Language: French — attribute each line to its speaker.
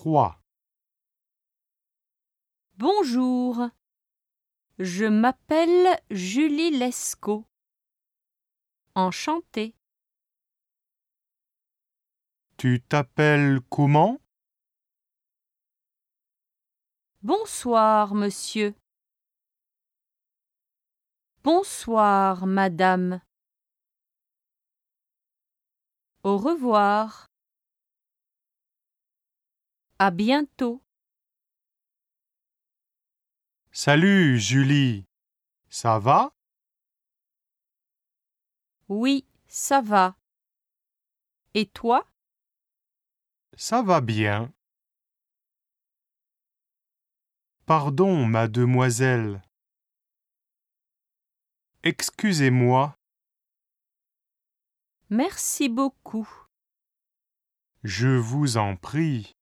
Speaker 1: 3.
Speaker 2: Bonjour. Je m'appelle Julie Lescaut. Enchantée.
Speaker 1: Tu t'appelles comment?
Speaker 2: Bonsoir, monsieur. Bonsoir, madame. Au revoir. À bientôt.
Speaker 1: Salut Julie. Ça va?
Speaker 2: Oui, ça va. Et toi?
Speaker 1: Ça va bien. Pardon, mademoiselle. Excusez-moi,
Speaker 2: Merci beaucoup.
Speaker 1: je vous en prie.